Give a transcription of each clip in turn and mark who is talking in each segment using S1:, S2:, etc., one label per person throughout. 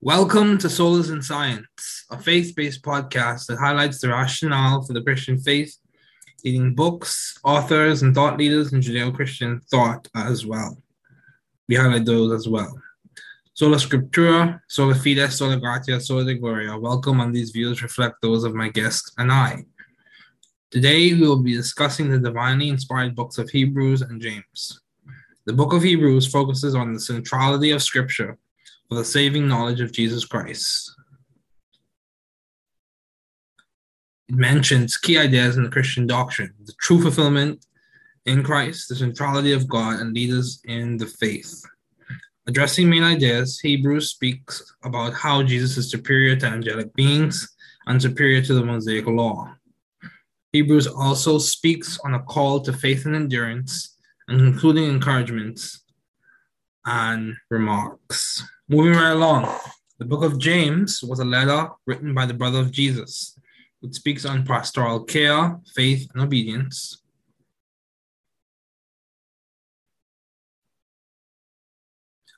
S1: Welcome to Solas in Science, a faith based podcast that highlights the rationale for the Christian faith, leading books, authors, and thought leaders in Judeo Christian thought as well. We highlight those as well. Sola Scriptura, Sola Fide, Sola Gratia, Soli Deo Gloria. Welcome, and these views reflect those of my guest and I. Today, we will be discussing the divinely inspired books of Hebrews and James. The book of Hebrews focuses on the centrality of Scripture the saving knowledge of Jesus Christ. It mentions key ideas in the Christian doctrine, the true fulfillment in Christ, the centrality of God, and leaders in the faith. Addressing main ideas, Hebrews speaks about how Jesus is superior to angelic beings and superior to the Mosaic law. Hebrews also speaks on a call to faith and endurance and concluding encouragements and remarks. Moving right along, the book of James was a letter written by the brother of Jesus. It speaks on pastoral care, faith, and obedience.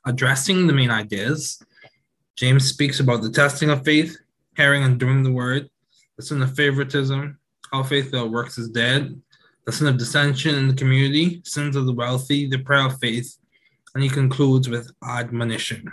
S1: Addressing the main ideas, James speaks about the testing of faith, hearing and doing the word, the sin of favoritism, how faith without works is dead, the sin of dissension in the community, sins of the wealthy, the prayer of faith, and he concludes with admonition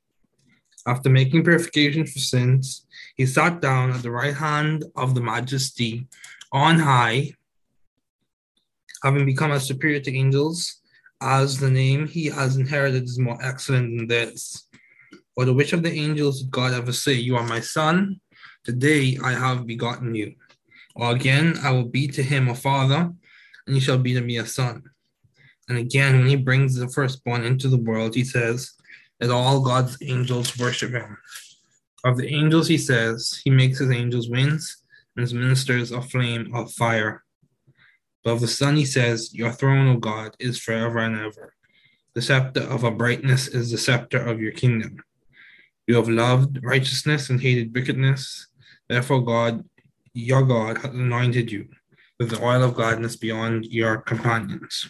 S1: After making purification for sins, he sat down at the right hand of the majesty on high, having become as superior to angels, as the name he has inherited is more excellent than theirs. For to which of the angels did God ever say, You are my son? Today I have begotten you. Or again, I will be to him a father, and he shall be to me a son. And again, when he brings the firstborn into the world, he says, that all God's angels worship him. Of the angels, he says, he makes his angels winds and his ministers a flame of fire. But of the Son, he says, Your throne, O God, is forever and ever. The scepter of a brightness is the scepter of your kingdom. You have loved righteousness and hated wickedness. Therefore, God, your God, has anointed you with the oil of gladness beyond your companions.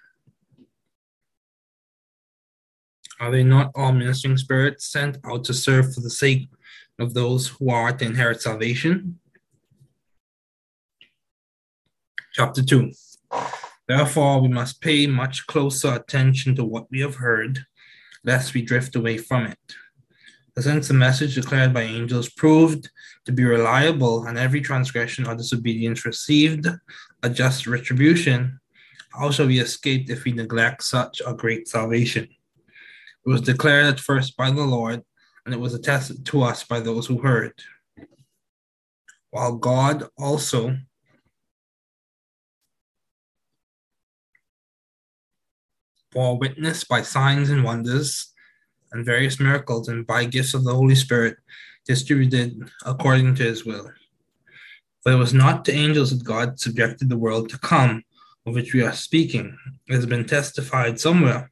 S1: Are they not all ministering spirits sent out to serve for the sake of those who are to inherit salvation? Chapter 2 Therefore, we must pay much closer attention to what we have heard, lest we drift away from it. Since the message declared by angels proved to be reliable, and every transgression or disobedience received a just retribution, how shall we escape if we neglect such a great salvation? It was declared at first by the Lord, and it was attested to us by those who heard. While God also bore witness by signs and wonders and various miracles and by gifts of the Holy Spirit distributed according to his will. For it was not to angels that God subjected the world to come, of which we are speaking. It has been testified somewhere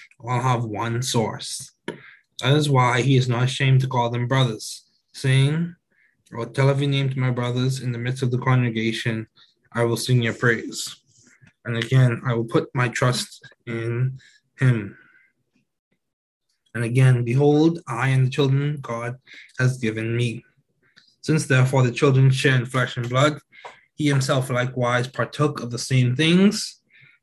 S1: all have one source. That is why he is not ashamed to call them brothers, saying, I will tell every name to my brothers in the midst of the congregation, I will sing your praise. And again, I will put my trust in him. And again, behold, I and the children God has given me. Since therefore the children share in flesh and blood, he himself likewise partook of the same things,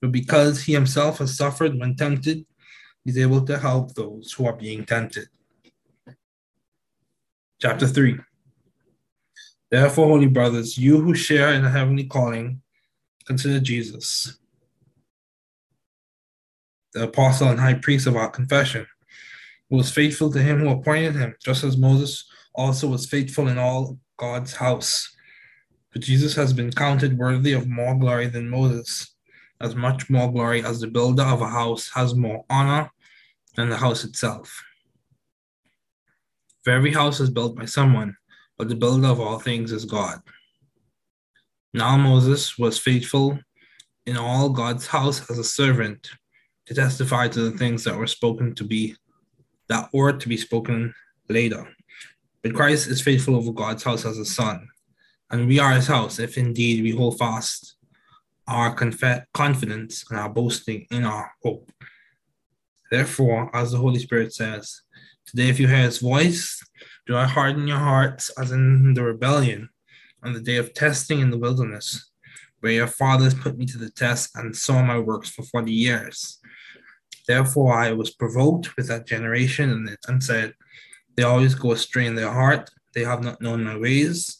S1: But because he himself has suffered when tempted, he's able to help those who are being tempted. Chapter 3 Therefore, holy brothers, you who share in the heavenly calling, consider Jesus, the apostle and high priest of our confession, who was faithful to him who appointed him, just as Moses also was faithful in all God's house. But Jesus has been counted worthy of more glory than Moses, as much more glory as the builder of a house has more honor than the house itself. For every house is built by someone, but the builder of all things is God. Now Moses was faithful in all God's house as a servant to testify to the things that were spoken to be that were to be spoken later. But Christ is faithful over God's house as a son, and we are his house if indeed we hold fast our conf- confidence and our boasting in our hope. Therefore, as the Holy Spirit says, today if you hear his voice, do not harden your hearts as in the rebellion on the day of testing in the wilderness, where your fathers put me to the test and saw my works for 40 years. Therefore, I was provoked with that generation and said, they always go astray in their heart. They have not known my ways.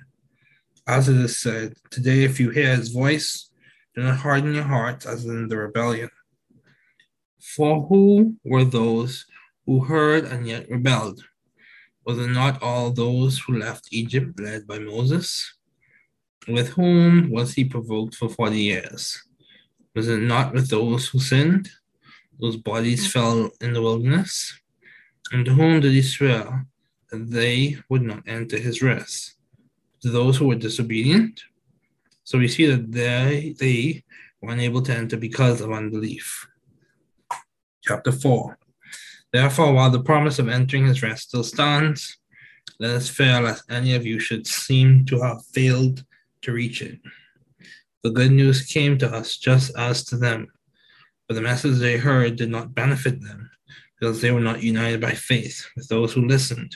S1: As it is said, Today, if you hear his voice, do not harden your hearts as in the rebellion. For who were those who heard and yet rebelled? Was it not all those who left Egypt led by Moses? With whom was he provoked for forty years? Was it not with those who sinned? Those bodies fell in the wilderness. And to whom did he swear that they would not enter his rest? To those who were disobedient? So we see that they, they were unable to enter because of unbelief. Chapter 4 Therefore, while the promise of entering his rest still stands, let us fear lest any of you should seem to have failed to reach it. The good news came to us just as to them, but the message they heard did not benefit them because they were not united by faith with those who listened.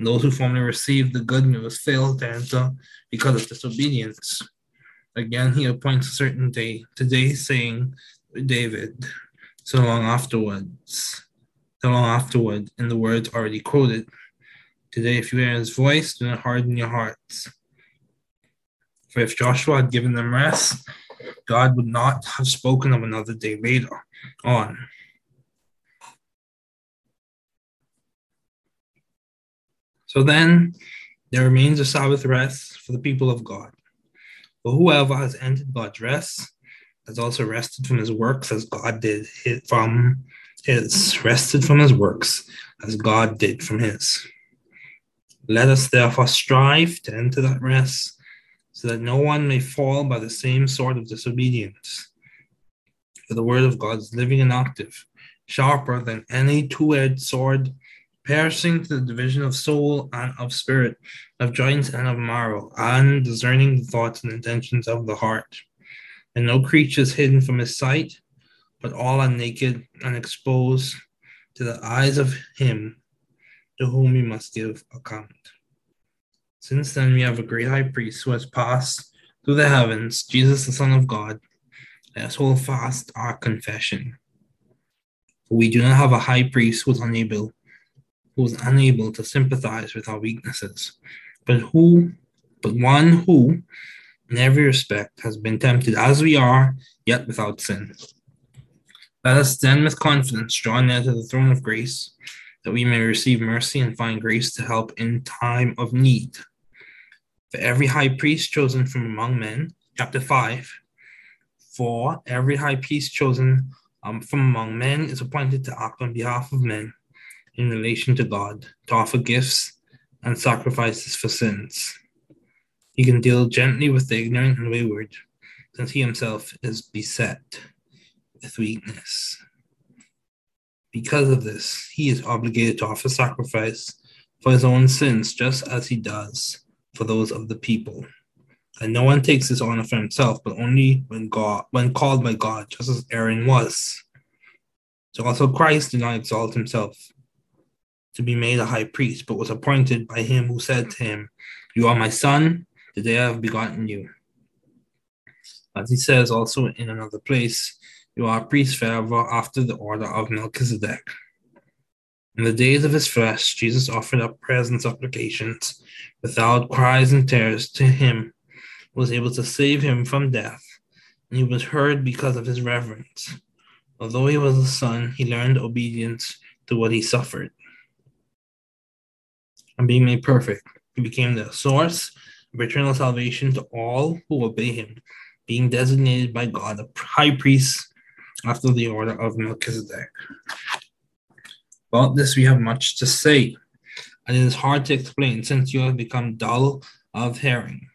S1: And those who formerly received the good news failed to enter because of disobedience. Again, he appoints a certain day, today saying, David, so long afterwards, so long afterward, in the words already quoted. Today, if you hear his voice, do not harden your hearts. For if Joshua had given them rest, God would not have spoken of another day later on. So then there remains a Sabbath rest for the people of God. But whoever has entered God's rest has also rested from his works as God did from his, rested from his works as God did from his. Let us therefore strive to enter that rest so that no one may fall by the same sort of disobedience. For the word of God is living and active, sharper than any two edged sword, piercing to the division of soul and of spirit, of joints and of marrow, and discerning the thoughts and intentions of the heart. And no creature is hidden from his sight, but all are naked and exposed to the eyes of him to whom we must give account. Since then, we have a great high priest who has passed through the heavens, Jesus, the Son of God. Let us hold fast our confession. We do not have a high priest who is unable, who is unable to sympathize with our weaknesses, but who, but one who, in every respect, has been tempted as we are, yet without sin. Let us then with confidence draw near to the throne of grace, that we may receive mercy and find grace to help in time of need. For every high priest chosen from among men, chapter 5, for every high priest chosen um, from among men is appointed to act on behalf of men in relation to God, to offer gifts and sacrifices for sins. He can deal gently with the ignorant and wayward, since he himself is beset with weakness. Because of this, he is obligated to offer sacrifice for his own sins, just as he does for those of the people. And no one takes this honor for himself, but only when God, when called by God, just as Aaron was. So also Christ did not exalt himself to be made a high priest, but was appointed by him who said to him, You are my son, today I have begotten you. As he says also in another place, you are a priest forever after the order of Melchizedek. In the days of his flesh, Jesus offered up prayers and supplications without cries and tears to him who was able to save him from death, and he was heard because of his reverence. Although he was a son, he learned obedience to what he suffered. And being made perfect, he became the source of eternal salvation to all who obey him, being designated by God a high priest after the order of Melchizedek. About this, we have much to say, and it is hard to explain since you have become dull of hearing.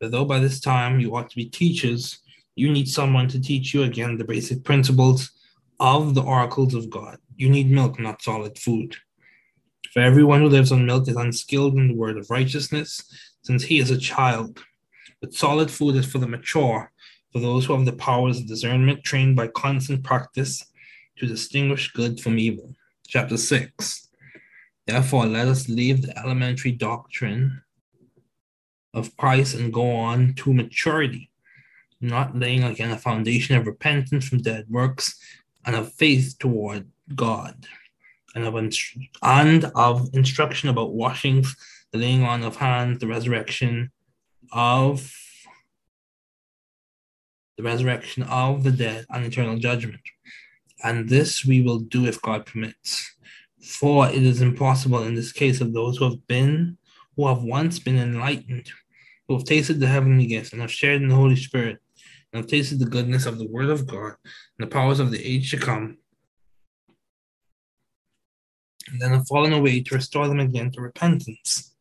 S1: But though by this time you ought to be teachers, you need someone to teach you again the basic principles of the oracles of God. You need milk, not solid food. For everyone who lives on milk is unskilled in the word of righteousness, since he is a child. But solid food is for the mature, for those who have the powers of discernment trained by constant practice to distinguish good from evil. Chapter 6. Therefore, let us leave the elementary doctrine of Christ and go on to maturity, not laying again a foundation of repentance from dead works and of faith toward God, and of, and of instruction about washings, the laying on of hands, the resurrection of the resurrection of the dead, and eternal judgment. And this we will do if God permits. For it is impossible in this case of those who have been, who have once been enlightened, who have tasted the heavenly gifts and have shared in the Holy Spirit, and have tasted the goodness of the Word of God and the powers of the age to come, and then have fallen away to restore them again to repentance.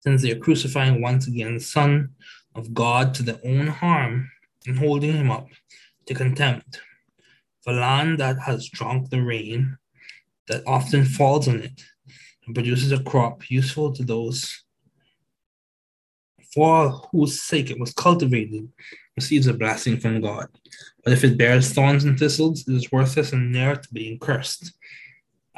S1: Since they are crucifying once again the Son of God to their own harm and holding him up to contempt. For land that has drunk the rain that often falls on it and produces a crop useful to those for whose sake it was cultivated receives a blessing from God. But if it bears thorns and thistles, it is worthless and near to being cursed,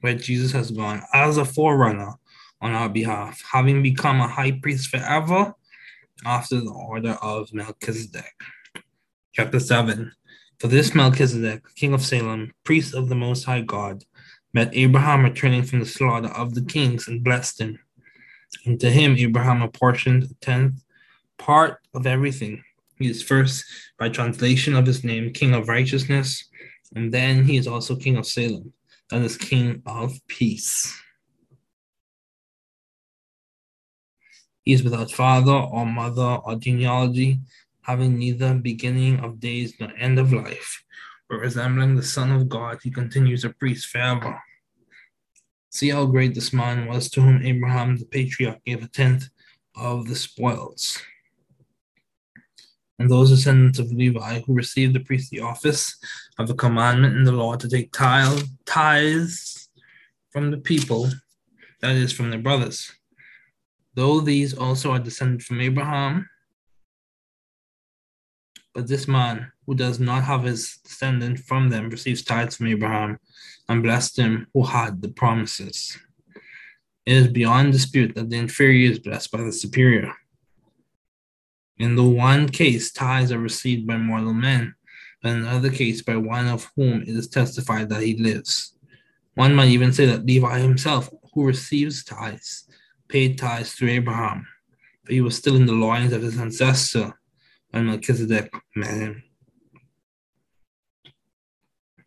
S1: where Jesus has gone as a forerunner on our behalf, having become a high priest forever after the order of Melchizedek. Chapter 7 For this Melchizedek, king of Salem, priest of the Most High God, met Abraham returning from the slaughter of the kings and blessed him. And to him, Abraham apportioned a tenth part of everything. He is first, by translation of his name, King of Righteousness, and then he is also King of Salem, that is King of Peace. He is without father or mother or genealogy, having neither beginning of days nor end of life, but resembling the Son of God, he continues a priest forever. See how great this man was to whom Abraham the patriarch gave a tenth of the spoils and those descendants of Levi who received the priestly office of the commandment in the law to take tithes from the people, that is, from their brothers. Though these also are descended from Abraham, but this man who does not have his descendant from them receives tithes from Abraham and blessed him who had the promises. It is beyond dispute that the inferior is blessed by the superior. In the one case, tithes are received by mortal men, but in the other case, by one of whom it is testified that he lives. One might even say that Levi himself, who receives tithes, paid tithes through Abraham, but he was still in the loins of his ancestor when Melchizedek met him.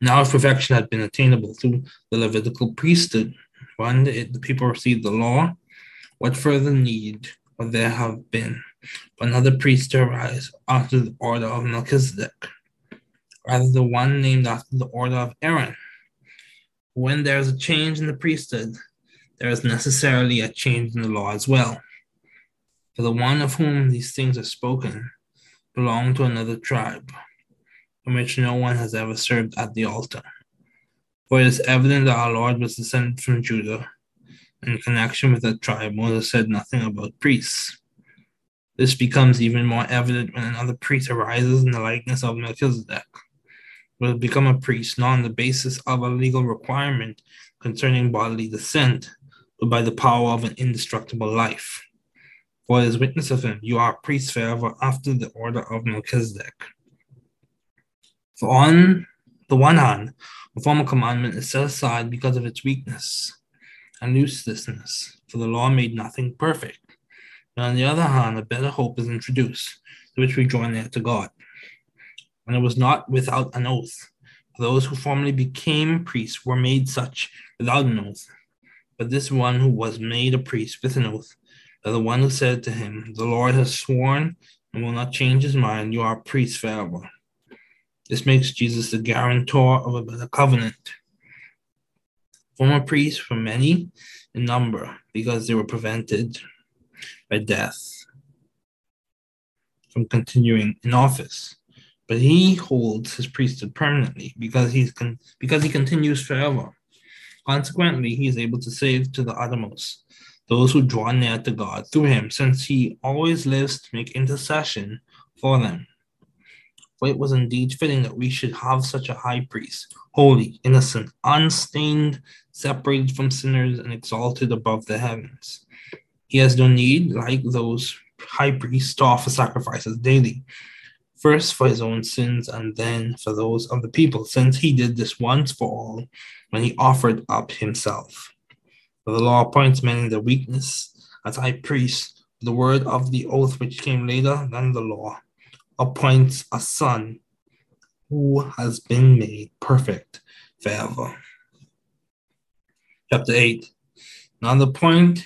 S1: Now, if perfection had been attainable through the Levitical priesthood, when the people received the law, what further need would there have been another priest to arise after the order of Melchizedek, rather the one named after the order of Aaron. When there is a change in the priesthood, there is necessarily a change in the law as well. For the one of whom these things are spoken belonged to another tribe, from which no one has ever served at the altar. For it is evident that our Lord was descended from Judah. In connection with that tribe, Moses said nothing about priests this becomes even more evident when another priest arises in the likeness of Melchizedek. Will become a priest not on the basis of a legal requirement concerning bodily descent, but by the power of an indestructible life. For as witness of him, you are priests forever after the order of Melchizedek. For on the one hand, a formal commandment is set aside because of its weakness and uselessness, for the law made nothing perfect. And on the other hand, a better hope is introduced, to which we join near to God. And it was not without an oath. Those who formerly became priests were made such without an oath. But this one who was made a priest with an oath, that the one who said to him, The Lord has sworn and will not change his mind, you are a priest forever. This makes Jesus the guarantor of a better covenant. Former priests were many in number because they were prevented by death from continuing in office. But he holds his priesthood permanently because he's con- because he continues forever. Consequently, he is able to save to the uttermost those who draw near to God through him, since he always lives to make intercession for them. For it was indeed fitting that we should have such a high priest, holy, innocent, unstained, separated from sinners, and exalted above the heavens. He has no need, like those high priests, to offer sacrifices daily, first for his own sins and then for those of the people, since he did this once for all when he offered up himself. For the law appoints men in their weakness as high priests. The word of the oath which came later than the law appoints a son who has been made perfect forever. Chapter 8. Now, the point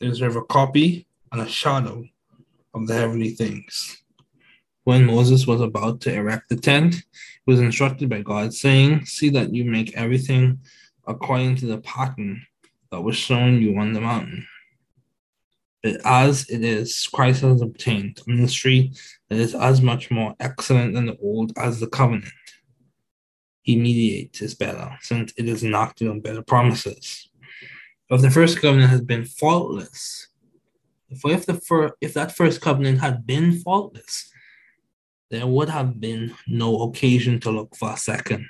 S1: There is a copy and a shadow of the heavenly things. When Moses was about to erect the tent, he was instructed by God, saying, See that you make everything according to the pattern that was shown you on the mountain. But as it is, Christ has obtained a ministry that is as much more excellent than the old as the covenant. He mediates is better, since it is enacted on better promises. If the first covenant has been faultless, if if the fir- if that first covenant had been faultless, there would have been no occasion to look for a second.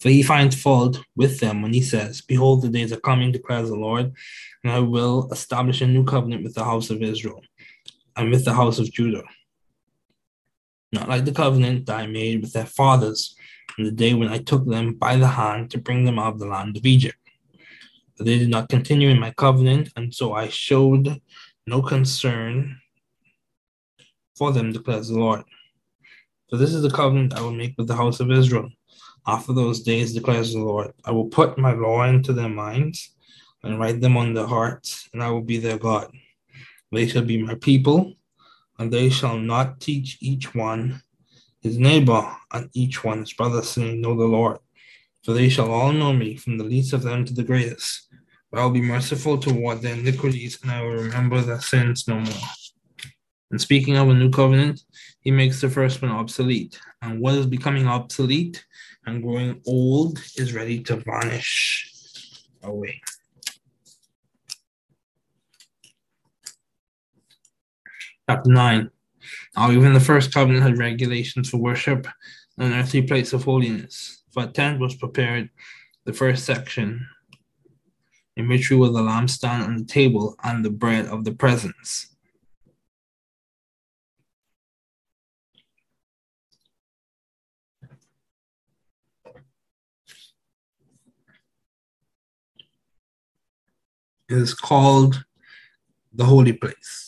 S1: For he finds fault with them when he says, Behold, the days are coming, declares the Lord, and I will establish a new covenant with the house of Israel and with the house of Judah. Not like the covenant that I made with their fathers on the day when I took them by the hand to bring them out of the land of Egypt. They did not continue in my covenant, and so I showed no concern for them, declares the Lord. For this is the covenant I will make with the house of Israel after those days, declares the Lord, I will put my law into their minds and write them on their hearts, and I will be their God. They shall be my people, and they shall not teach each one his neighbor and each one his brother, saying, Know the Lord. For they shall all know me, from the least of them to the greatest. I will be merciful toward their iniquities, and I will remember their sins no more. And speaking of a new covenant, he makes the first one obsolete. And what is becoming obsolete and growing old is ready to vanish away. Chapter 9. Now, even the first covenant had regulations for worship and an earthly place of holiness. For a tent was prepared, the first section, in which we were the lampstand and the table and the bread of the presence. is called the holy place.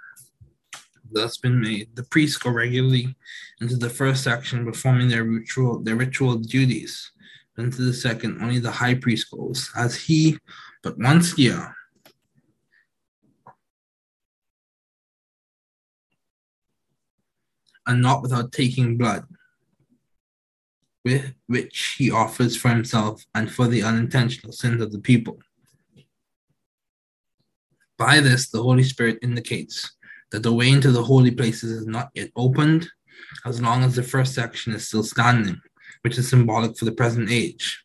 S1: thus been made, the priests go regularly into the first section performing their ritual their ritual duties. Into the second, only the high priest goes, as he but once a year and not without taking blood, with which he offers for himself and for the unintentional sins of the people. By this, the Holy Spirit indicates that the way into the holy places is not yet opened, as long as the first section is still standing, which is symbolic for the present age.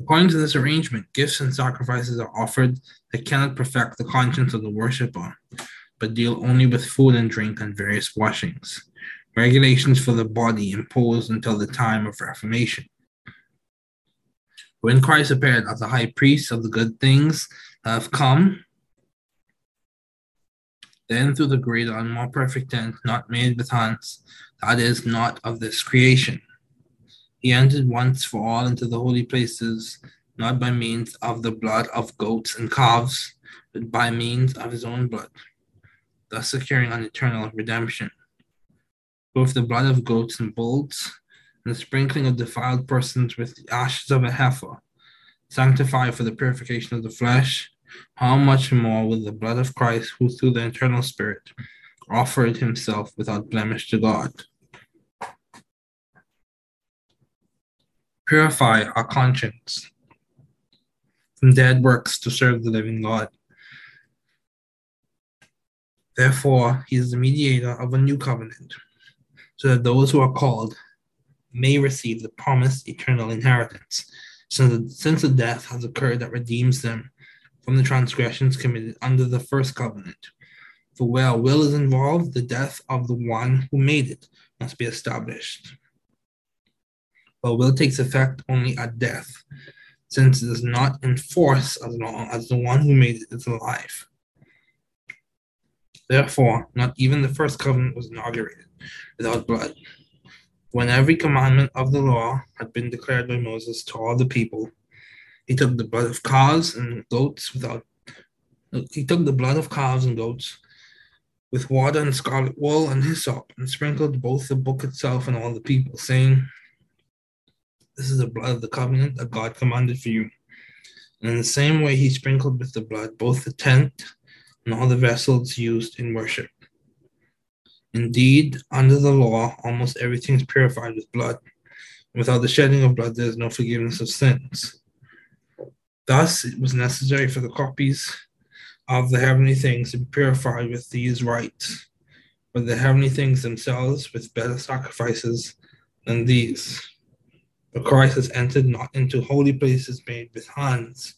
S1: According to this arrangement, gifts and sacrifices are offered that cannot perfect the conscience of the worshiper, but deal only with food and drink and various washings regulations for the body imposed until the time of Reformation. When Christ appeared as a high priest of the good things that have come, then through the greater and more perfect tent, not made with hands, that is, not of this creation, he entered once for all into the holy places, not by means of the blood of goats and calves, but by means of his own blood thus securing an eternal redemption. Both the blood of goats and bulls and the sprinkling of defiled persons with the ashes of a heifer sanctify for the purification of the flesh, how much more will the blood of Christ, who through the eternal Spirit offered himself without blemish to God, purify our conscience from dead works to serve the living God? Therefore, he is the mediator of a new covenant, so that those who are called may receive the promised eternal inheritance, since, since a death has occurred that redeems them from the transgressions committed under the first covenant. For where will is involved, the death of the one who made it must be established. But will takes effect only at death, since it is not in force as long as the one who made it is alive. Therefore, not even the first covenant was inaugurated without blood. When every commandment of the law had been declared by Moses to all the people, he took the blood of calves and goats without. He took the blood of calves and goats with water and scarlet wool and hyssop, and sprinkled both the book itself and all the people, saying, This is the blood of the covenant that God commanded for you. And in the same way, he sprinkled with the blood both the tent and all the vessels used in worship. Indeed, under the law, almost everything is purified with blood. Without the shedding of blood, there is no forgiveness of sins. Thus, it was necessary for the copies of the heavenly things to be purified with these rites, but the heavenly things themselves with better sacrifices than these. But Christ has entered not into holy places made with hands,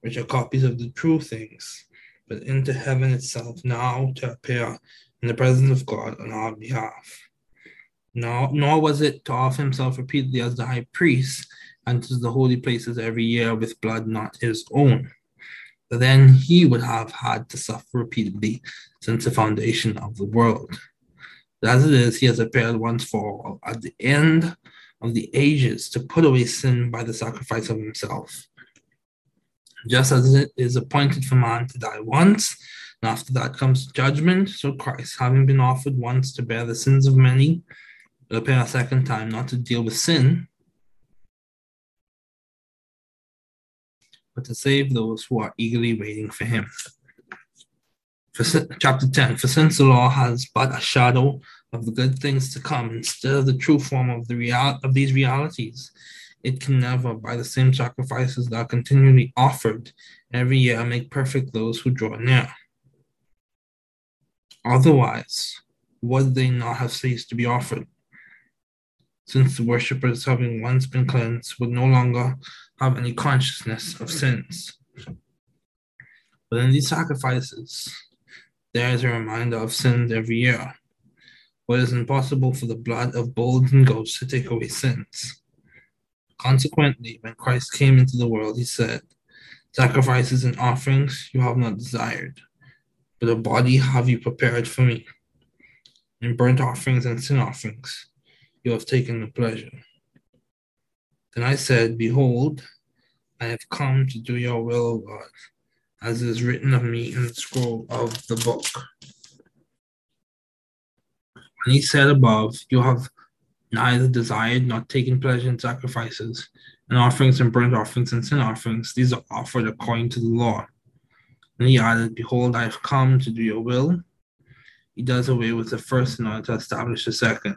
S1: which are copies of the true things, but into heaven itself now to appear in the presence of God on our behalf. No, nor was it to offer himself repeatedly as the high priest enters the holy places every year with blood not his own. But then he would have had to suffer repeatedly since the foundation of the world. But as it is, he has appeared once for all at the end of the ages to put away sin by the sacrifice of himself. Just as it is appointed for man to die once, and after that comes judgment, so Christ, having been offered once to bear the sins of many, will appear a second time not to deal with sin, but to save those who are eagerly waiting for him. For chapter 10 For since the law has but a shadow of the good things to come instead of the true form of the real of these realities, it can never, by the same sacrifices that are continually offered every year, make perfect those who draw near. Otherwise, would they not have ceased to be offered? Since the worshippers, having once been cleansed, would no longer have any consciousness of sins. But in these sacrifices, there is a reminder of sins every year. For it is impossible for the blood of bulls and goats to take away sins. Consequently, when Christ came into the world, he said, Sacrifices and offerings you have not desired, but a body have you prepared for me. In burnt offerings and sin offerings you have taken no pleasure. Then I said, Behold, I have come to do your will, O God, as is written of me in the scroll of the book. When he said above, You have neither desired nor taken pleasure in sacrifices, and offerings and burnt offerings and sin offerings, these are offered according to the law. And he added, Behold, I have come to do your will. He does away with the first in order to establish the second.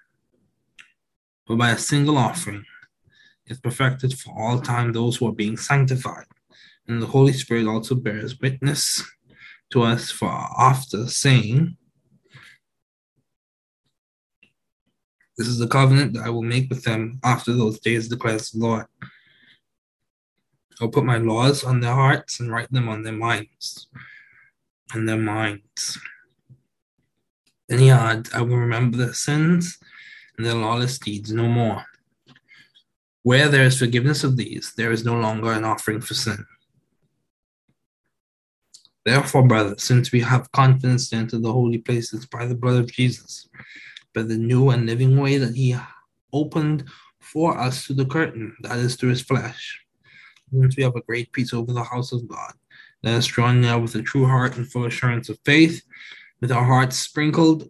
S1: By a single offering, is perfected for all time those who are being sanctified. And the Holy Spirit also bears witness to us for after saying, This is the covenant that I will make with them after those days, declares the Lord. I'll put my laws on their hearts and write them on their minds. On their minds. Then he adds, I will remember their sins and their lawless deeds no more. Where there is forgiveness of these, there is no longer an offering for sin. Therefore, brothers, since we have confidence to enter the holy places by the blood of Jesus, by the new and living way that he opened for us through the curtain, that is through his flesh. Since we have a great peace over the house of God, let us draw near with a true heart and full assurance of faith, with our hearts sprinkled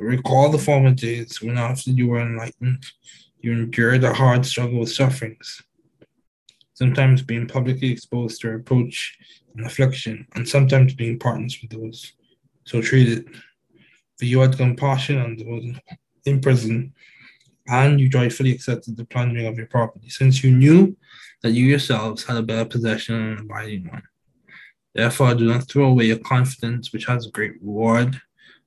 S1: Recall the former days when, after you were enlightened, you endured a hard struggle with sufferings, sometimes being publicly exposed to reproach and affliction, and sometimes being partners with those so treated. For you had compassion on those in prison and you joyfully accepted the plundering of your property, since you knew that you yourselves had a better possession and an abiding one. Therefore, do not throw away your confidence, which has a great reward,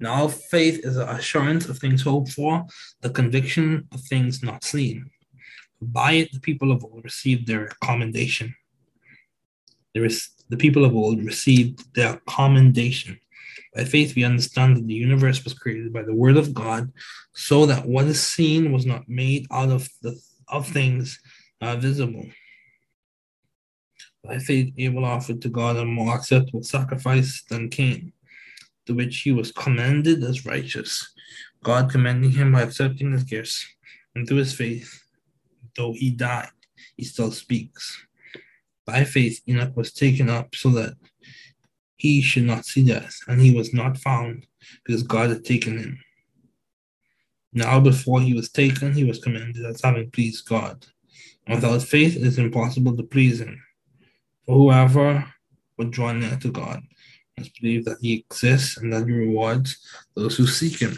S1: Now, faith is the assurance of things hoped for, the conviction of things not seen. By it, the people of old received their commendation. There is, the people of old received their commendation. By faith, we understand that the universe was created by the word of God, so that what is seen was not made out of the of things are visible. By faith, Abel offered to God a more acceptable sacrifice than Cain, to which he was commended as righteous, God commending him by accepting his gifts, and through his faith, though he died, he still speaks. By faith, Enoch was taken up so that he should not see death, and he was not found because God had taken him. Now, before he was taken, he was commended as having pleased God. And without faith, it is impossible to please him. For whoever would draw near to God must believe that he exists and that he rewards those who seek him.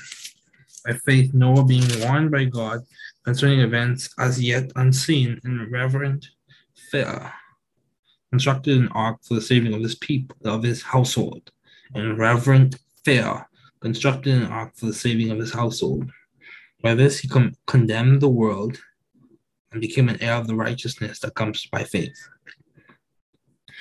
S1: By faith, Noah, being warned by God concerning events as yet unseen in reverent fear, constructed an ark for the saving of his people, of his household. In reverent fear, constructed an ark for the saving of his household. By this he con- condemned the world and became an heir of the righteousness that comes by faith.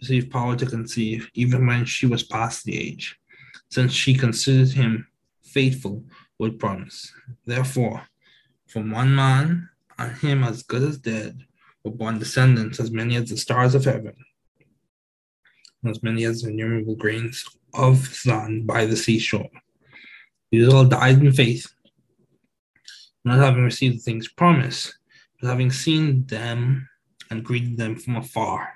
S1: received power to conceive, even when she was past the age, since she considered him faithful with promise. Therefore, from one man, and him as good as dead, were born descendants as many as the stars of heaven, as many as the innumerable grains of sand by the seashore. These all died in faith, not having received the things promised, but having seen them and greeted them from afar.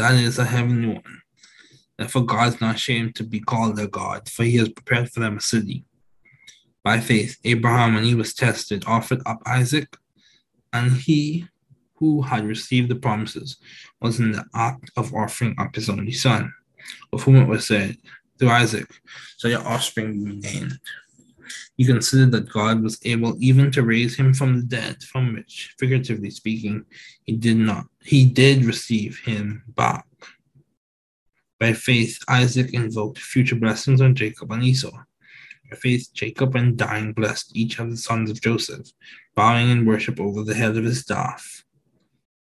S1: that is a heavenly one. Therefore, God is not ashamed to be called their God, for he has prepared for them a city. By faith, Abraham, when he was tested, offered up Isaac, and he who had received the promises was in the act of offering up his only son, of whom it was said, Through Isaac shall your offspring be named. He considered that God was able even to raise him from the dead, from which, figuratively speaking, he did not he did receive him back. By faith, Isaac invoked future blessings on Jacob and Esau. By faith, Jacob, and dying, blessed each of the sons of Joseph, bowing in worship over the head of his staff.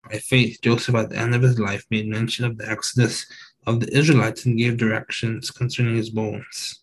S1: By faith, Joseph, at the end of his life, made mention of the exodus of the Israelites and gave directions concerning his bones.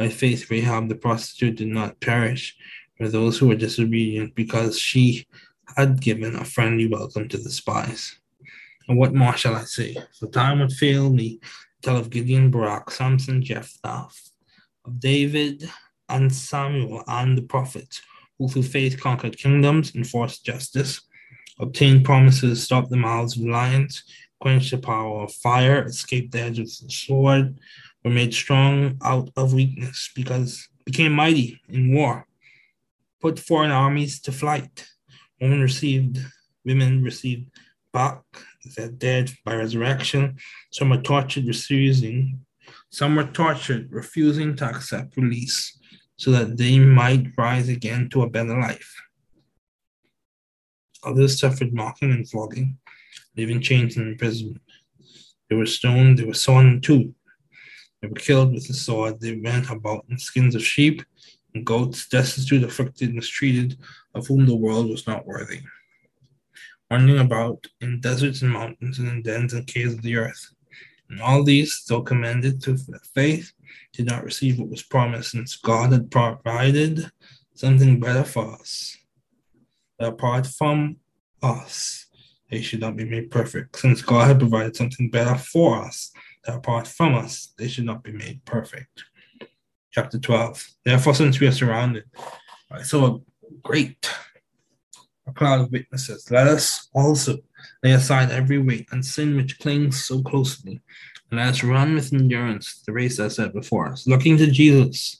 S1: By faith Rahab the prostitute did not perish for those who were disobedient, because she had given a friendly welcome to the spies. And what more shall I say? For time would fail me to tell of Gideon, Barak, Samson, Jephthah, of David and Samuel and the prophets, who through faith conquered kingdoms, enforced justice, obtained promises, stopped the mouths of lions, quenched the power of fire, escaped the edge of the sword, were made strong out of weakness, because became mighty in war, put foreign armies to flight. Women received, women received back their dead by resurrection. Some were tortured, refusing. Some were tortured, refusing to accept release so that they might rise again to a better life. Others suffered mocking and flogging, living chains and imprisonment. They were stoned, they were sawn too. They were killed with the sword. They went about in skins of sheep and goats, destitute, afflicted, mistreated, of whom the world was not worthy. Wandering about in deserts and mountains and in dens and caves of the earth. And all these, though commended to faith, did not receive what was promised, since God had provided something better for us. That apart from us, they should not be made perfect. Since God had provided something better for us, that apart from us, they should not be made perfect. Chapter 12. Therefore, since we are surrounded by so great a cloud of witnesses, let us also lay aside every weight and sin which clings so closely and let us run with endurance the race that's set before us, looking to Jesus,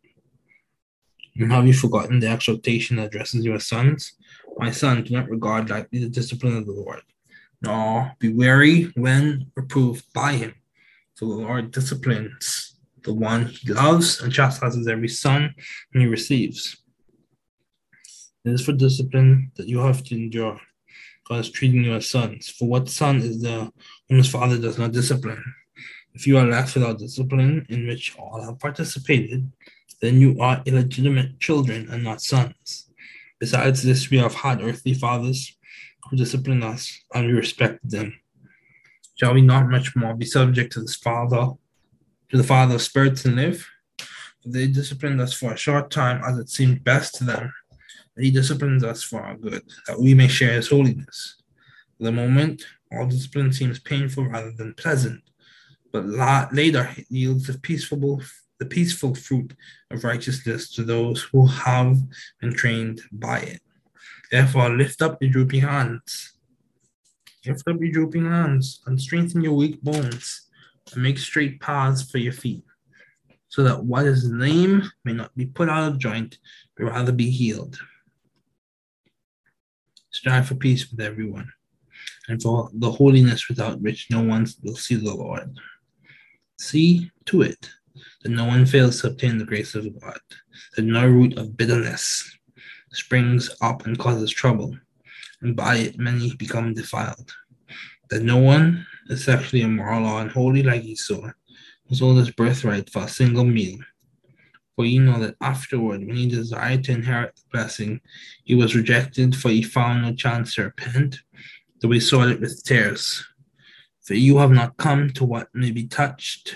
S1: And have you forgotten the exhortation that addresses your sons? My son, do not regard lightly the discipline of the Lord, nor be wary when reproved by him. For the Lord disciplines the one he loves and chastises every son whom he receives. It is for discipline that you have to endure. God is treating you as sons. For what son is there whom his father does not discipline? If you are left without discipline in which all have participated, then you are illegitimate children and not sons. Besides this, we have had earthly fathers who disciplined us, and we respected them. Shall we not much more be subject to this Father, to the Father of spirits and live? For they disciplined us for a short time as it seemed best to them. And he disciplines us for our good, that we may share his holiness. For the moment, all discipline seems painful rather than pleasant, but later it yields the peaceful, the peaceful fruit of righteousness to those who have been trained by it. Therefore, lift up your drooping hands. Lift up your drooping hands and strengthen your weak bones and make straight paths for your feet, so that what is lame may not be put out of joint, but rather be healed. Strive for peace with everyone, and for the holiness without which no one will see the Lord. See to it that no one fails to obtain the grace of God, that no root of bitterness springs up and causes trouble, and by it many become defiled. That no one is sexually immoral or unholy like Esau, who sold his birthright for a single meal. For you know that afterward, when he desired to inherit the blessing, he was rejected, for he found no chance to repent, though he sought it with tears. For you have not come to what may be touched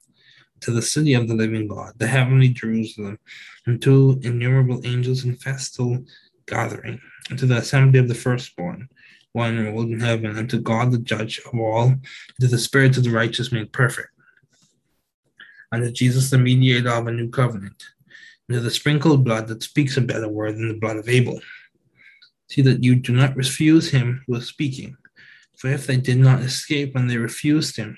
S1: to the city of the living God, the heavenly Jerusalem, and to innumerable angels in festal gathering, and to the assembly of the firstborn, one enrolled in heaven, and to God the judge of all, and to the spirits of the righteous made perfect, and to Jesus the mediator of a new covenant, and to the sprinkled blood that speaks a better word than the blood of Abel. See that you do not refuse him who is speaking, for if they did not escape when they refused him,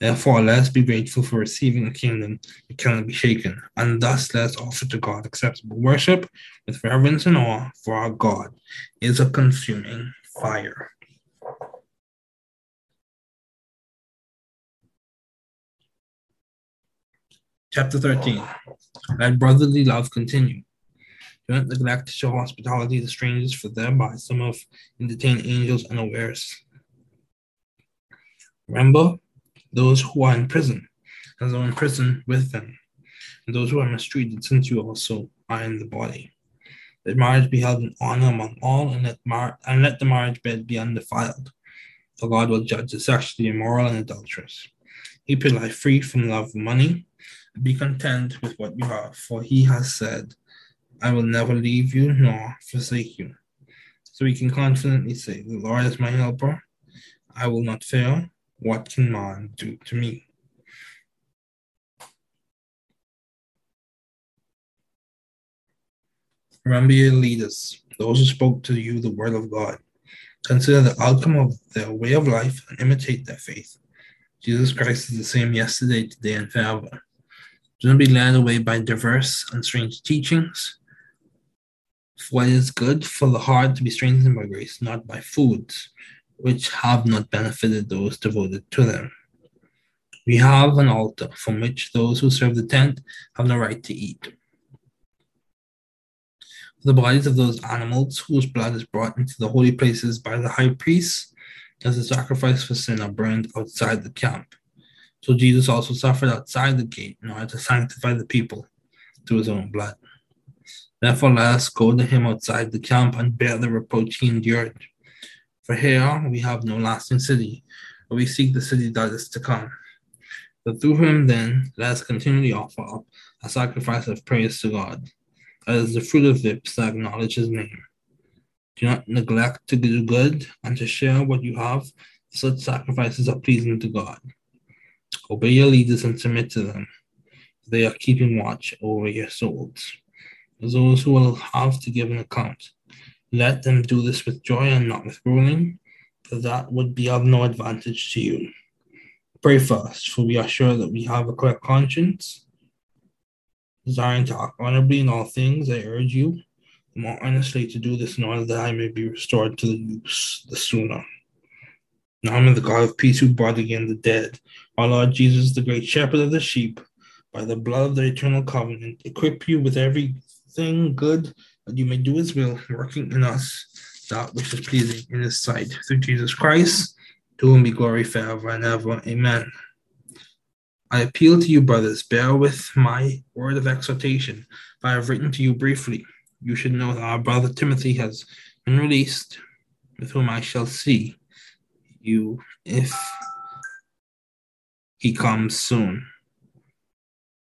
S1: Therefore, let us be grateful for receiving a kingdom that cannot be shaken, and thus let us offer to God acceptable worship with reverence and awe, for our God is a consuming fire. Chapter 13 Let brotherly love continue. Do not neglect to show hospitality to strangers, for thereby some have entertained angels unawares. Remember those who are in prison, as though in prison with them, and those who are mistreated, since you also are in the body. Let marriage be held in honor among all, and let, mar- and let the marriage bed be undefiled. For God will judge the sexually immoral and adulterous. Keep your life free from love of money, and be content with what you have, for he has said, I will never leave you nor forsake you. So we can confidently say, The Lord is my helper. I will not fail. What can man do to me? Remember your leaders, those who spoke to you the word of God. Consider the outcome of their way of life and imitate their faith. Jesus Christ is the same yesterday, today, and forever. Do not be led away by diverse and strange teachings. For it is good for the heart to be strengthened by grace, not by foods, which have not benefited those devoted to them. We have an altar from which those who serve the tent have no right to eat. The bodies of those animals whose blood is brought into the holy places by the high priest as a sacrifice for sin are burned outside the camp. So Jesus also suffered outside the gate in order to sanctify the people through his own blood. Therefore, let us go to him outside the camp and bear the reproach he endured For here we have no lasting city, but we seek the city that is to come. But through him, then, let us continually offer up a sacrifice of praise to God. That is the fruit of lips that acknowledge his name. Do not neglect to do good and to share what you have. Such sacrifices are pleasing to God. Obey your leaders and submit to them. They are keeping watch over your souls. As those who will have to give an account, let them do this with joy and not with groaning, for that would be of no advantage to you. Pray first, for we are sure that we have a clear conscience. Desiring to act honorably in all things, I urge you more earnestly to do this in order that I may be restored to the use the sooner. Now I'm the God of peace who brought again the dead, our Lord Jesus, the great shepherd of the sheep, by the blood of the eternal covenant, equip you with everything good that you may do his will, working in us that which is pleasing in his sight. Through Jesus Christ, to whom be glory forever and ever. Amen. I appeal to you, brothers, bear with my word of exhortation. If I have written to you briefly, you should know that our brother Timothy has been released, with whom I shall see you if he comes soon.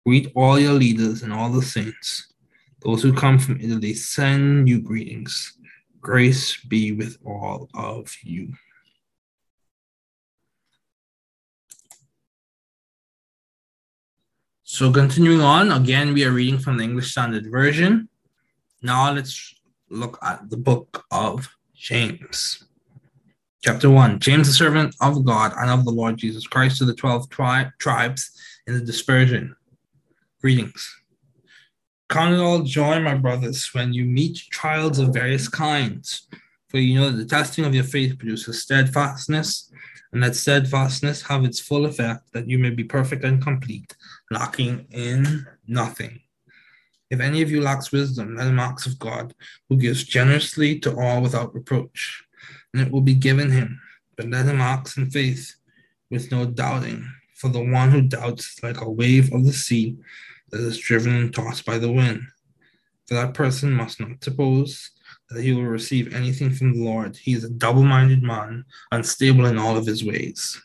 S1: Greet all your leaders and all the saints. Those who come from Italy send you greetings. Grace be with all of you. So, continuing on, again, we are reading from the English Standard Version. Now let's look at the book of James. Chapter 1 James, the servant of God and of the Lord Jesus Christ, to the 12 tri- tribes in the dispersion. Greetings. Count it all joy, my brothers, when you meet trials of various kinds. For you know that the testing of your faith produces steadfastness, and that steadfastness have its full effect, that you may be perfect and complete, lacking in nothing. If any of you lacks wisdom, let him ask of God, who gives generously to all without reproach, and it will be given him. But let him ask in faith, with no doubting. For the one who doubts is like a wave of the sea that is driven and tossed by the wind. For that person must not suppose that he will receive anything from the Lord. He is a double minded man, unstable in all of his ways.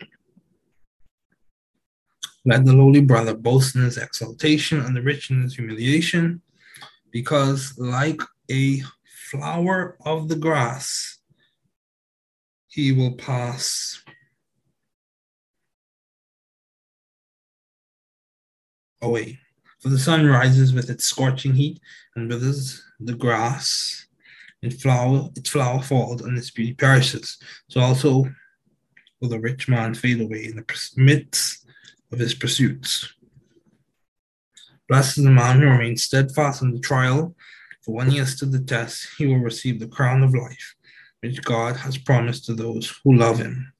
S1: Let the lowly brother boast in his exaltation and the rich in his humiliation, because like a flower of the grass, he will pass oh, away. For the sun rises with its scorching heat and withers the grass, and flower its flower falls and its beauty perishes. So also will the rich man fade away in the midst of his pursuits. Blessed is the man who remains steadfast in the trial, for when he has stood the test, he will receive the crown of life, which God has promised to those who love him.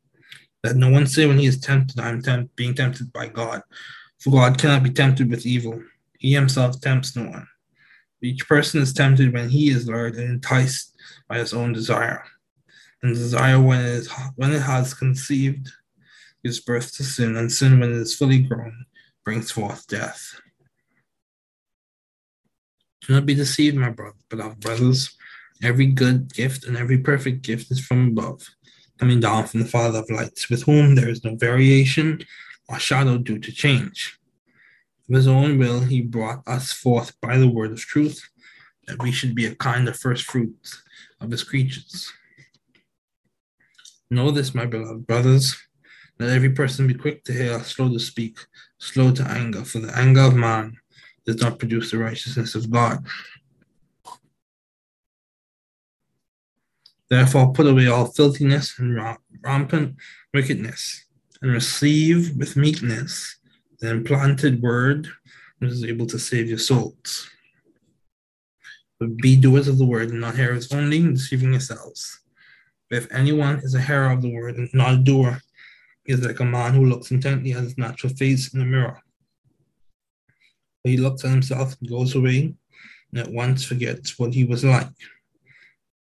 S1: Let no one say when he is tempted, I am tempt- being tempted by God, for God cannot be tempted with evil. He himself tempts no one. Each person is tempted when he is lured and enticed by his own desire. And desire, when it, is, when it has conceived, gives birth to sin, and sin, when it is fully grown, brings forth death. Do not be deceived, my brother, beloved brothers. Every good gift and every perfect gift is from above, coming down from the Father of lights, with whom there is no variation or shadow due to change. Of his own will, he brought us forth by the word of truth, that we should be a kind of first fruits of his creatures. Know this, my beloved brothers let every person be quick to hear, slow to speak, slow to anger, for the anger of man does not produce the righteousness of God. Therefore, put away all filthiness and rampant wickedness, and receive with meekness the implanted word is able to save your souls. But be doers of the word and not hearers only, deceiving yourselves. But if anyone is a hearer of the word and not a doer, he is like a man who looks intently at his natural face in a mirror. But he looks at himself and goes away and at once forgets what he was like.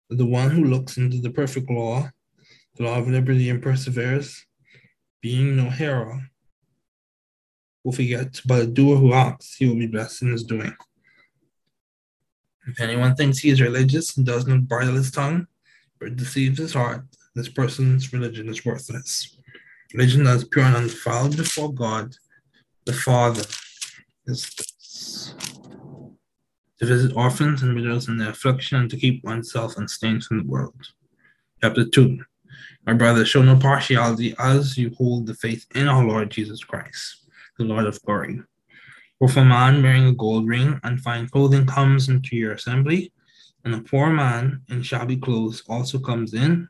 S1: But the one who looks into the perfect law, the law of liberty, and perseveres, being no hearer, will forget, but a doer who acts, he will be blessed in his doing. If anyone thinks he is religious and does not bridle his tongue, but deceives his heart, this person's religion is worthless. Religion that is pure and undefiled before God, the Father, is this. To visit orphans and widows in their affliction and to keep oneself unstained from the world. Chapter 2 My brothers, show no partiality as you hold the faith in our Lord Jesus Christ, the Lord of glory. For if a man wearing a gold ring and fine clothing comes into your assembly, and a poor man in shabby clothes also comes in,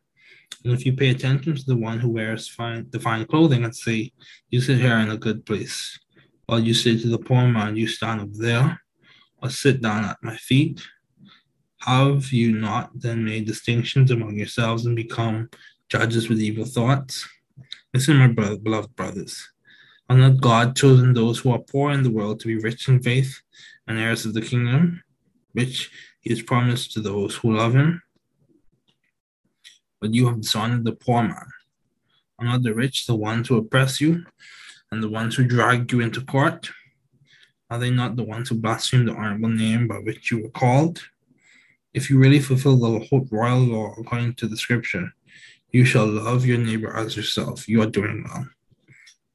S1: and if you pay attention to the one who wears fine, the fine clothing and say, You sit here in a good place, while you say to the poor man, You stand up there, or sit down at my feet, have you not then made distinctions among yourselves and become judges with evil thoughts? Listen, my beloved brothers. Has not God chosen those who are poor in the world to be rich in faith and heirs of the kingdom, which he has promised to those who love him? But you have dishonored the poor man. Are not the rich the ones who oppress you and the ones who drag you into court? Are they not the ones who blaspheme the honorable name by which you were called? If you really fulfill the whole royal law according to the scripture, you shall love your neighbor as yourself. You are doing well.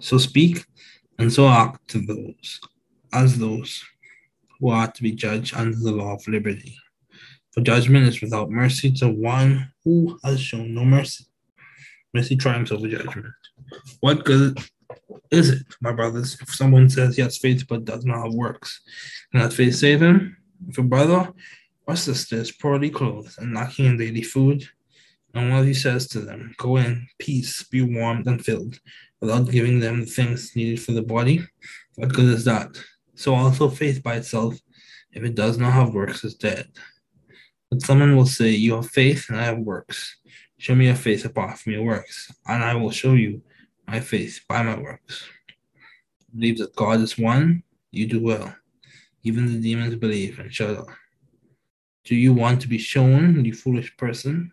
S1: So speak and so act to those as those who are to be judged under the law of liberty. For judgment is without mercy to one who has shown no mercy. Mercy triumphs over judgment. What good is it, my brothers, if someone says he has faith but does not have works? Can that faith save him? If a brother or sister is poorly clothed and lacking in daily food, and of you says to them, Go in peace, be warmed and filled, without giving them the things needed for the body, what good is that? So also faith by itself, if it does not have works, is dead. But someone will say, You have faith and I have works. Show me your faith apart from your works, and I will show you my faith by my works. Believe that God is one, you do well. Even the demons believe and shudder. Do you want to be shown, you foolish person,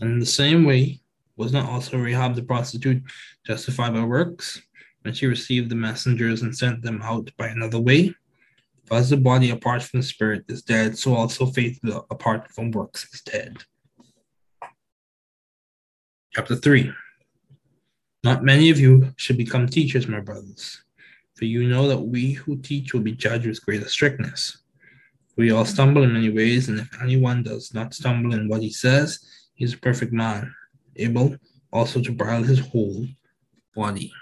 S1: And in the same way, was not also Rahab the prostitute justified by works? when she received the messengers and sent them out by another way. For as the body apart from the spirit is dead, so also faith apart from works is dead. Chapter 3 Not many of you should become teachers, my brothers, for you know that we who teach will be judged with greater strictness. We all stumble in many ways, and if anyone does not stumble in what he says, he is a perfect man, able also to bridle his whole body.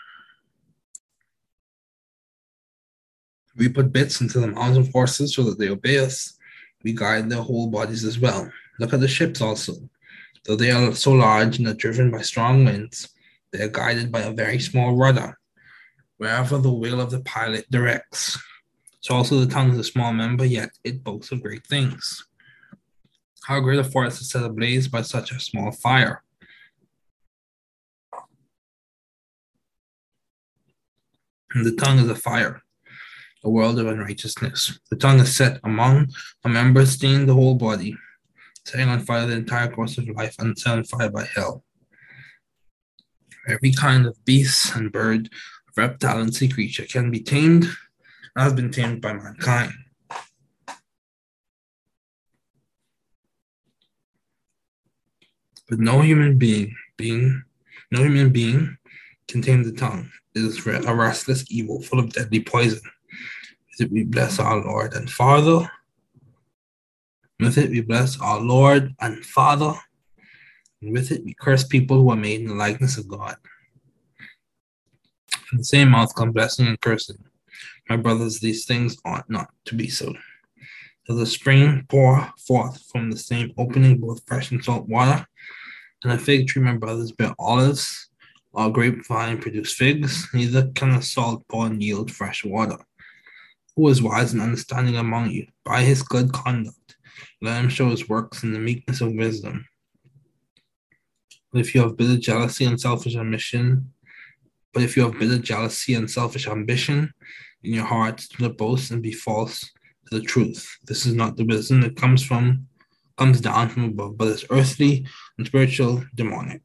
S1: We put bits into the mouths of horses so that they obey us. We guide their whole bodies as well. Look at the ships also. Though they are so large and are driven by strong winds, they are guided by a very small rudder, wherever the will of the pilot directs. So also the tongue is a small member, yet it boasts of great things. How great a forest is set ablaze by such a small fire. And the tongue is a fire, a world of unrighteousness. The tongue is set among a member, staining the whole body, setting on fire the entire course of life, and set on fire by hell. Every kind of beast and bird, reptile, and sea creature can be tamed and has been tamed by mankind. But no human being, being, no human being can tame the tongue. It is a restless evil full of deadly poison. With it we bless our Lord and Father. With it we bless our Lord and Father. and with it we curse people who are made in the likeness of God. From the same mouth come blessing and cursing. My brothers, these things ought not to be so. Does a spring pour forth from the same opening both fresh and salt water? And a fig tree, my brothers, bear olives, or grapevine produce figs, neither can a salt pond yield fresh water. Who is wise and understanding among you? By his good conduct, let him show his works in the meekness of wisdom. But if you have bitter jealousy and selfish ambition, but if you have bitter jealousy and selfish ambition in your hearts, do not boast and be false the truth. This is not the wisdom that comes from comes down from above, but is earthly and spiritual, demonic.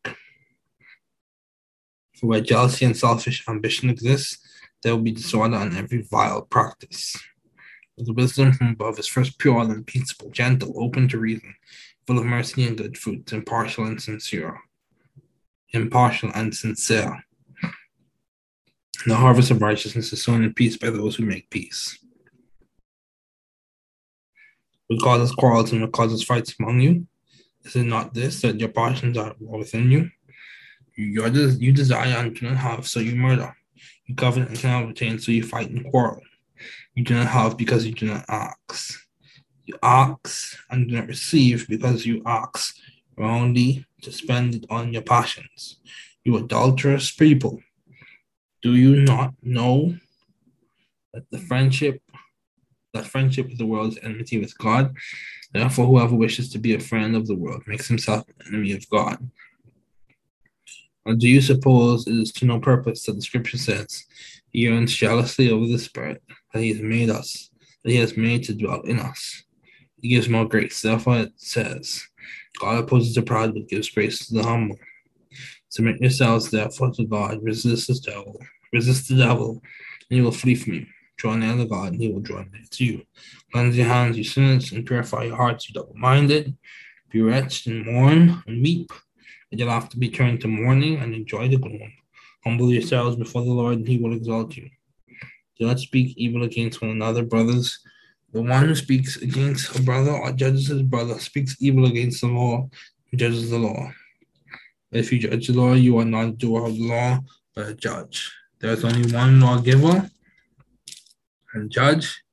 S1: For where jealousy and selfish ambition exist, there will be disorder and every vile practice. The wisdom from above is first pure and peaceable, gentle, open to reason, full of mercy and good fruits, impartial and sincere. Impartial and sincere. The harvest of righteousness is sown in peace by those who make peace. What causes quarrels and what causes fights among you? Is it not this that your passions are within you? You, you desire and do not have, so you murder. You covet and cannot obtain, so you fight and quarrel. You do not have because you do not ask. You ask and do not receive because you ask only to spend it on your passions. You adulterous people. Do you not know that the friendship that friendship with the world is enmity with God? Therefore, whoever wishes to be a friend of the world makes himself an enemy of God. Or do you suppose it is to no purpose that the scripture says, He yearns jealously over the Spirit that He has made us, that He has made to dwell in us? He gives more grace. Therefore, it says, God opposes the proud, but gives grace to the humble. Submit yourselves, therefore, to God. Resist the devil. Resist the devil, and he will flee from you. Draw near to God, and he will to you. Cleanse your hands, you sinners, and purify your hearts, you double-minded. Be wretched and mourn and weep. And you'll have to be turned to mourning and enjoy the gloom. Humble yourselves before the Lord, and he will exalt you. Do not speak evil against one another, brothers. The one who speaks against a brother or judges his brother speaks evil against the law and judges the law. If you judge the law, you are not a doer of the law, but a judge. There is only one lawgiver and judge,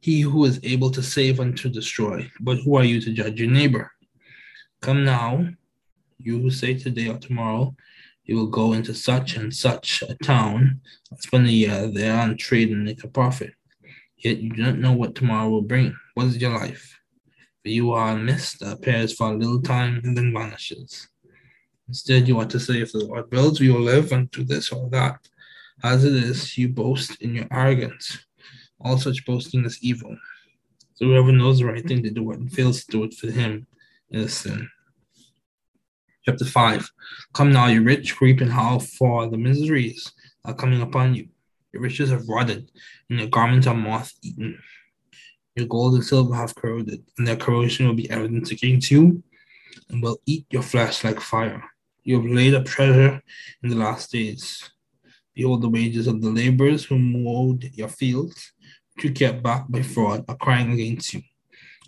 S1: he who is able to save and to destroy. But who are you to judge your neighbor? Come now, you who say today or tomorrow, you will go into such and such a town, spend a year there and trade and make a profit. Yet you do not know what tomorrow will bring. What is your life? For you are a mist that appears for a little time and then vanishes. Instead, you ought to say, If the Lord wills, we will live and do this or that. As it is, you boast in your arrogance. All such boasting is evil. So whoever knows the right thing to do it and fails to do it for him is sin. Chapter 5 Come now, you rich, weep and howl for the miseries are uh, coming upon you. Your riches have rotted, and your garments are moth eaten. Your gold and silver have corroded, and their corrosion will be evident against you, and will eat your flesh like fire. You have laid up treasure in the last days. Behold, the wages of the laborers who mowed your fields, you kept back by fraud, are crying against you.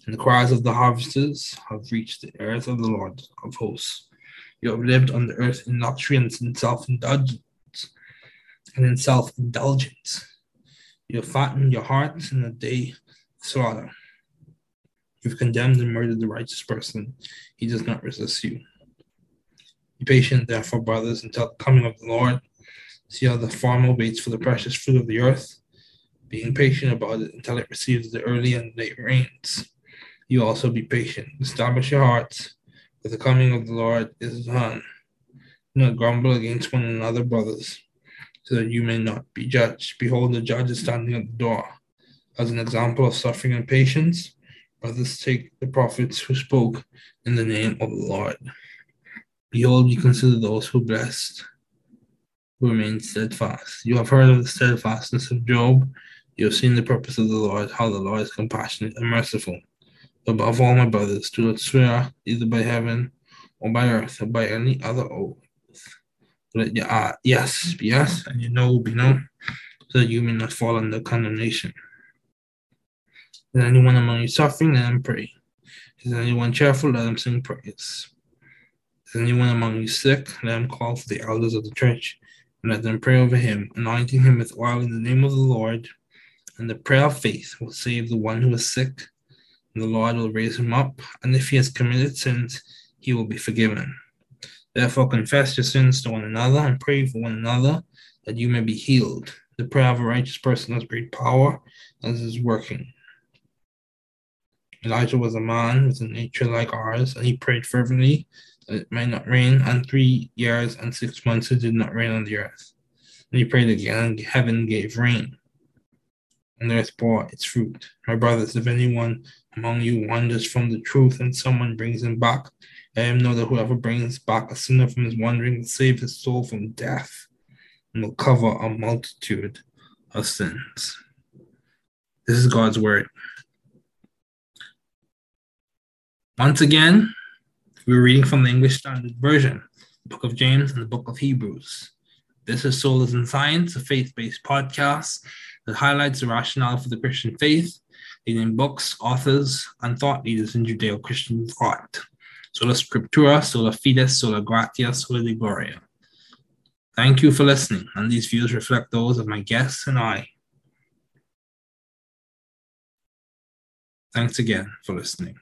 S1: And the cries of the harvesters have reached the earth of the Lord of hosts. You have lived on the earth in luxury and self indulgence. And in self indulgence, you have fattened your hearts in the day of slaughter. You've condemned and murdered the righteous person. He does not resist you. Be patient, therefore, brothers, until the coming of the Lord. See how the farmer waits for the precious fruit of the earth, being patient about it until it receives the early and late rains. You also be patient. Establish your hearts, for the coming of the Lord is done. Do not grumble against one another, brothers, so that you may not be judged. Behold, the judge is standing at the door. As an example of suffering and patience, brothers take the prophets who spoke in the name of the Lord. Behold, you consider those who blessed, who remain steadfast. You have heard of the steadfastness of Job. You have seen the purpose of the Lord, how the Lord is compassionate and merciful. Above all, my brothers, do not swear either by heaven or by earth or by any other oath. Let your uh, yes be yes, and your no be no, so that you may not fall under condemnation. Is anyone among you suffering? Let him pray. Is anyone cheerful? Let him sing praise. Is anyone among you sick? Let him call for the elders of the church and let them pray over him, anointing him with oil in the name of the Lord. And the prayer of faith will save the one who is sick, and the Lord will raise him up. And if he has committed sins, he will be forgiven. Therefore, confess your sins to one another and pray for one another that you may be healed. The prayer of a righteous person has great power as is working. Elijah was a man with a nature like ours, and he prayed fervently that it might not rain, and three years and six months it did not rain on the earth. And he prayed again, and heaven gave rain, and earth bore its fruit. My brothers, if anyone among you wanders from the truth and someone brings him back, let him know that whoever brings back a sinner from his wandering will save his soul from death and will cover a multitude of sins. This is God's word. Once again, we're reading from the English Standard Version, the book of James and the book of Hebrews. This is Solas in Science, a faith based podcast that highlights the rationale for the Christian faith, leading books, authors, and thought leaders in Judeo Christian thought. Sola Scriptura, Sola Fides, Sola Gratia, Soli Deo Gloria. Thank you for listening, and these views reflect those of my guests and I. Thanks again for listening.